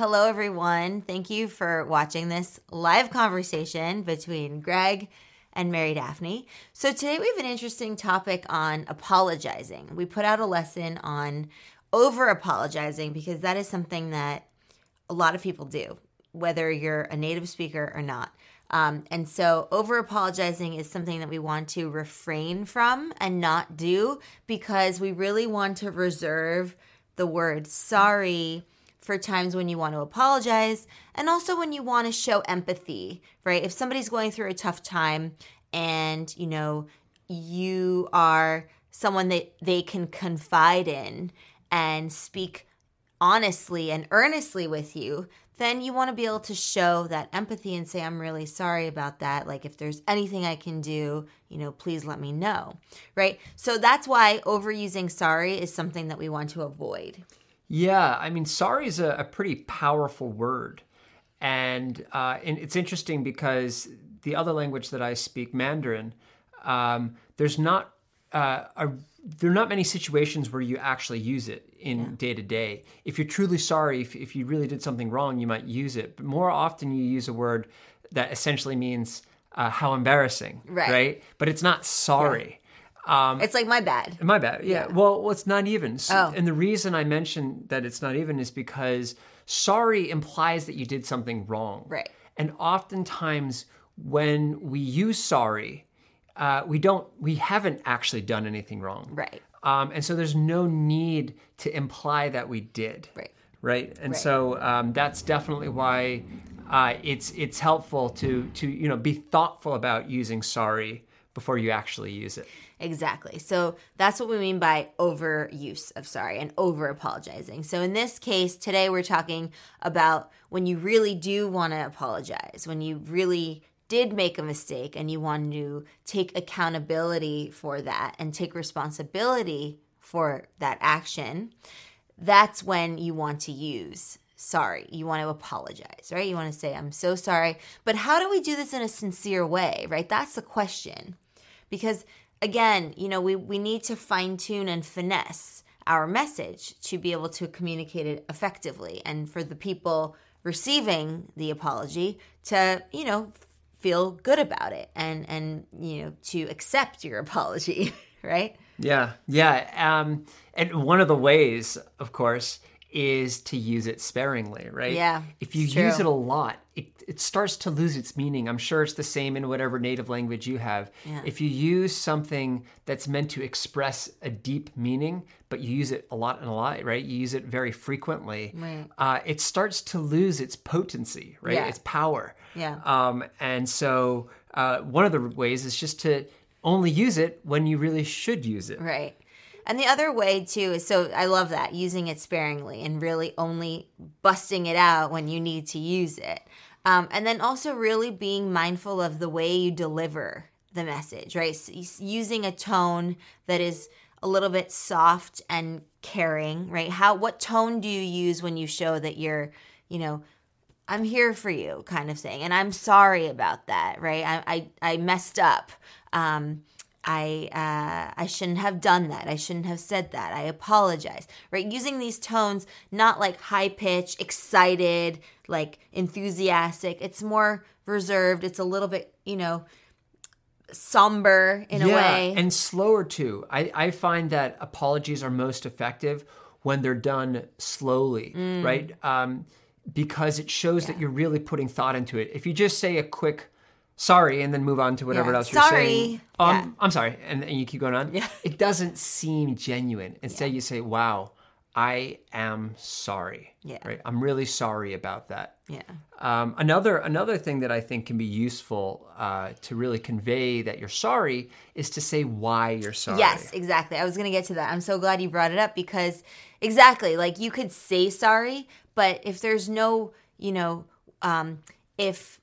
Hello, everyone. Thank you for watching this live conversation between Greg and Mary Daphne. So, today we have an interesting topic on apologizing. We put out a lesson on over apologizing because that is something that a lot of people do, whether you're a native speaker or not. Um, and so, over apologizing is something that we want to refrain from and not do because we really want to reserve the word sorry for times when you want to apologize and also when you want to show empathy, right? If somebody's going through a tough time and, you know, you are someone that they can confide in and speak honestly and earnestly with you, then you want to be able to show that empathy and say, I'm really sorry about that. Like, if there's anything I can do, you know, please let me know. Right. So that's why overusing sorry is something that we want to avoid. Yeah. I mean, sorry is a, a pretty powerful word. And, uh, and it's interesting because the other language that I speak, Mandarin, um, there's not uh, a there are not many situations where you actually use it in day to day. If you're truly sorry, if, if you really did something wrong, you might use it. But more often, you use a word that essentially means uh, how embarrassing, Right. right? But it's not sorry. Um, It's like my bad. my bad. Yeah. Yeah. Well, well, it's not even. S- Oh. And the reason I mentioned that it's not even is because sorry implies that you did something wrong. Right. And oftentimes, when we use sorry, uh, we don't. We haven't actually done anything wrong. Right. Um, and so there's no need to imply that we did. Right. Right. And Right. so um, that's definitely why uh, it's it's helpful to to you know be thoughtful about using sorry before you actually use it. Exactly. So that's what we mean by overuse of sorry and over apologizing. So in this case, today we're talking about when you really do want to apologize, when you really did make a mistake and you want to take accountability for that and take responsibility for that action, that's when you want to use sorry. You want to apologize, right? You want to say, I'm so sorry. But how do we do this in a sincere way, right? That's the question because again you know we, we need to fine tune and finesse our message to be able to communicate it effectively and for the people receiving the apology to you know feel good about it and and you know to accept your apology right Yeah, yeah. Um, and one of the ways, of course, is to use it sparingly, right? Yeah, If you use it a lot, it, it starts to lose its meaning. I'm sure it's the same in whatever native language you have. Yeah. If you use something that's meant to express a deep meaning, but you use it a lot and a lot, right? You use it very frequently. Right. Uh, it starts to lose its potency, right? Yeah. Its power. Yeah. Um, and so uh, one of the ways is just to only use it when you really should use it. Right. And the other way too is so I love that using it sparingly and really only busting it out when you need to use it. Um, and then also really being mindful of the way you deliver the message, right? S- s- using a tone that is a little bit soft and caring, right? How what tone do you use when you show that you're, you know, I'm here for you kind of thing. And I'm sorry about that, right? I I, I messed up. Um I uh, I shouldn't have done that. I shouldn't have said that. I apologize. Right? Using these tones, not like high pitch, excited, like enthusiastic. It's more reserved. It's a little bit, you know, somber in a way. and slower too. I, I find that apologies are most effective when they're done slowly, Mm. right? Um, because it shows that you're really putting thought into it. If you just say a quick sorry and then move on to whatever Yeah. else you're Sorry. saying, I'm, Yeah. I'm sorry, and, and you keep going on, Yeah. it doesn't seem genuine. Instead, you say, wow, I am sorry. Yeah. Right? I'm really sorry about that. yeah. Um, another another thing that I think can be useful uh, to really convey that you're sorry is to say why you're sorry. Yes, exactly. I was going to get to that. I'm so glad you brought it up because exactly, like you could say sorry, but if there's no, you know, um if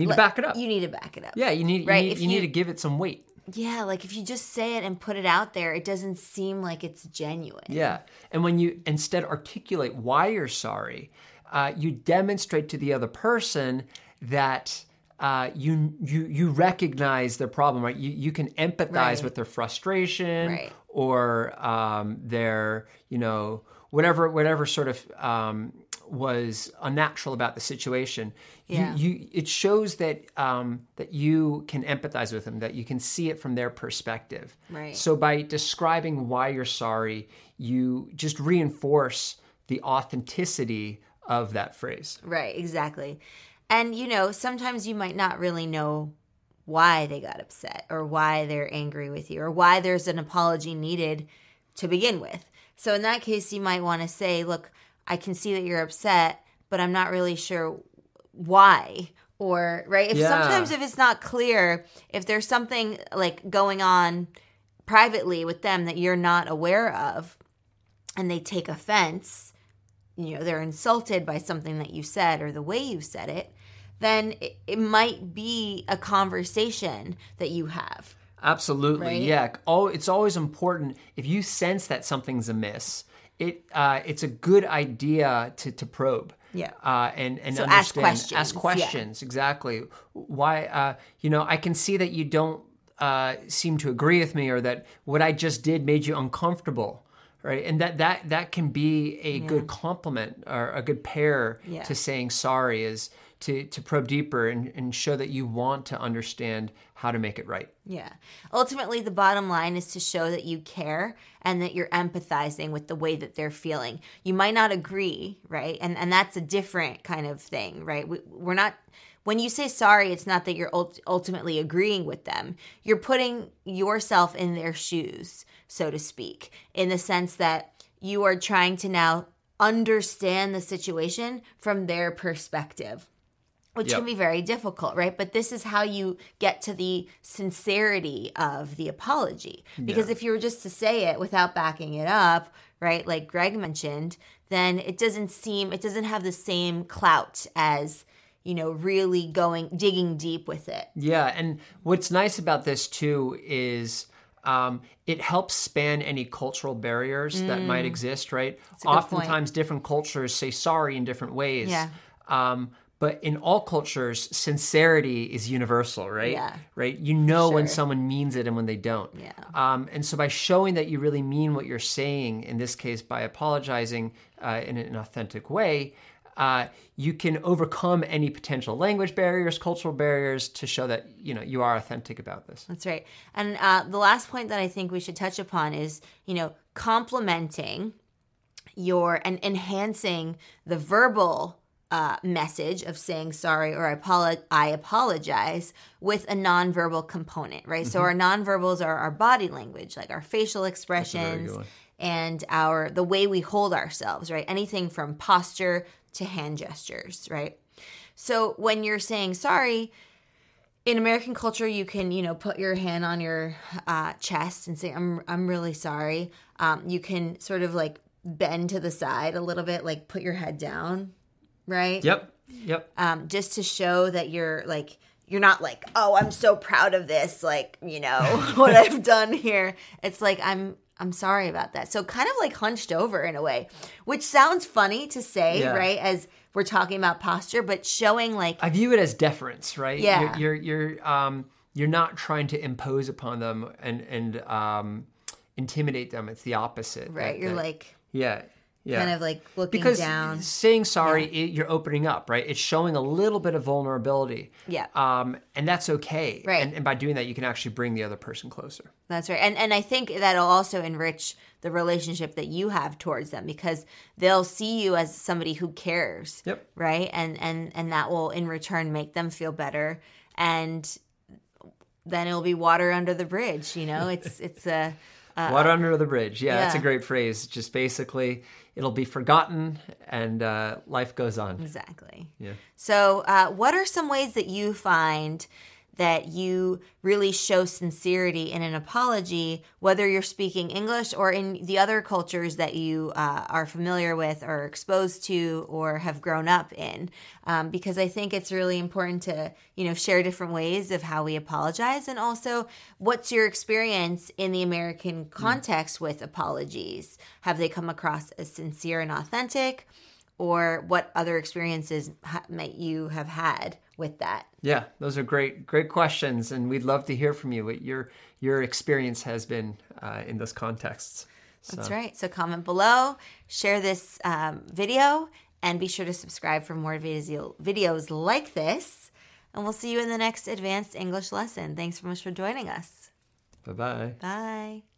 you need to back it up. you need to back it up. yeah, you need Right, you, need, you need to give it some weight. Yeah, like if you just say it and put it out there, it doesn't seem like it's genuine. Yeah, and when you instead articulate why you're sorry, uh, you demonstrate to the other person that. Uh, you you you recognize their problem, right? You you can empathize Right. with their frustration Right. or um, their you know whatever whatever sort of um, was unnatural about the situation. Yeah. You, you it shows that um, that you can empathize with them, that you can see it from their perspective. Right. So by describing why you're sorry, you just reinforce the authenticity of that phrase. Right, exactly. And you know, sometimes you might not really know why they got upset or why they're angry with you or why there's an apology needed to begin with. So in that case, you might want to say, "Look, I can see that you're upset, but I'm not really sure why." Or right, if Yeah. sometimes if it's not clear, if there's something like going on privately with them that you're not aware of and they take offense, you know they're insulted by something that you said or the way you said it then it, it might be a conversation that you have Absolutely, Right? yeah. Oh, it's always important if you sense that something's amiss. It uh, it's a good idea to to probe. Yeah. Uh, and and So ask questions, Ask yeah. questions exactly. Why? Uh, you know, I can see that you don't uh, seem to agree with me, or that what I just did made you uncomfortable. Right, and that that that can be a good complement or a good pair Yeah. to saying sorry is to to probe deeper and, and show that you want to understand how to make it right. yeah. Ultimately the bottom line is to show that you care and that you're empathizing with the way that they're feeling. You might not agree right? And and that's a different kind of thing right? We, we're not when you say sorry it's not that you're ult- ultimately agreeing with them. You're putting yourself in their shoes so to speak in the sense that you are trying to now understand the situation from their perspective which Yep. can be very difficult, right? But this is how you get to the sincerity of the apology. Because if you were just to say it without backing it up, right, like Greg mentioned, then it doesn't seem, it doesn't have the same clout as, you know, really going, digging deep with it. Yeah, and what's nice about this too is um, it helps span any cultural barriers that might exist, right? Mm. Oftentimes, different cultures say sorry in different ways. Yeah. Um, but in all cultures, sincerity is universal, right? Yeah. Right. You know when someone means it and when they don't. Yeah. Um, and so by showing that you really mean what you're saying, in this case by apologizing uh, in an authentic way, uh, you can overcome any potential language barriers, cultural barriers, to show that you know you are authentic about this. That's right. And uh, the last point that I think we should touch upon is, you know, complementing your and enhancing the verbal uh, message of saying sorry or I, apolo- I apologize with a nonverbal component, right? So our nonverbals are our body language, like our facial expressions and our the way we hold ourselves, right? Anything from posture to hand gestures, right? So when you're saying sorry, in American culture, you can you know put your hand on your uh, chest and say I'm I'm really sorry. Um, you can sort of like bend to the side a little bit, like put your head down, right? Yep. Yep. Um, just to show that you're like you're not like oh I'm so proud of this, like you know what I've done here. It's like I'm I'm sorry about that. So kind of like hunched over in a way, which sounds funny to say, Yeah. right? As we're talking about posture, but showing like I view it as deference, right? Yeah. You're you're, you're um you're not trying to impose upon them and and um intimidate them. It's the opposite. right, That- you're that- like yeah. Yeah. kind of like looking because down. saying sorry, it, you're opening up, right? It's showing a little bit of vulnerability. Yeah. Um, and that's okay. Right. And, and by doing that, you can actually bring the other person closer. That's right. And and I think that'll also enrich the relationship that you have towards them because they'll see you as somebody who cares. Yep. Right? And and and that will in return make them feel better and then it'll be water under the bridge, you know? It's it's a Water under the bridge. Yeah, that's a great phrase. Just basically, it'll be forgotten and uh, life goes on. Exactly. Yeah. So, uh, what are some ways that you find that you really show sincerity in an apology, whether you're speaking English or in the other cultures that you uh, are familiar with or exposed to or have grown up in? Um, because I think it's really important to, you know, share different ways of how we apologize and also what's your experience in the American context with apologies? Have they come across as sincere and authentic? or what other experiences ha- might you have had with that? Yeah, those are great, great questions, and we'd love to hear from you what your your experience has been uh, in those contexts. So, That's right. So comment below, share this um, video, And be sure to subscribe for more video- videos like this. And we'll see you in the next advanced English lesson. Thanks so much for joining us. Bye bye. Bye.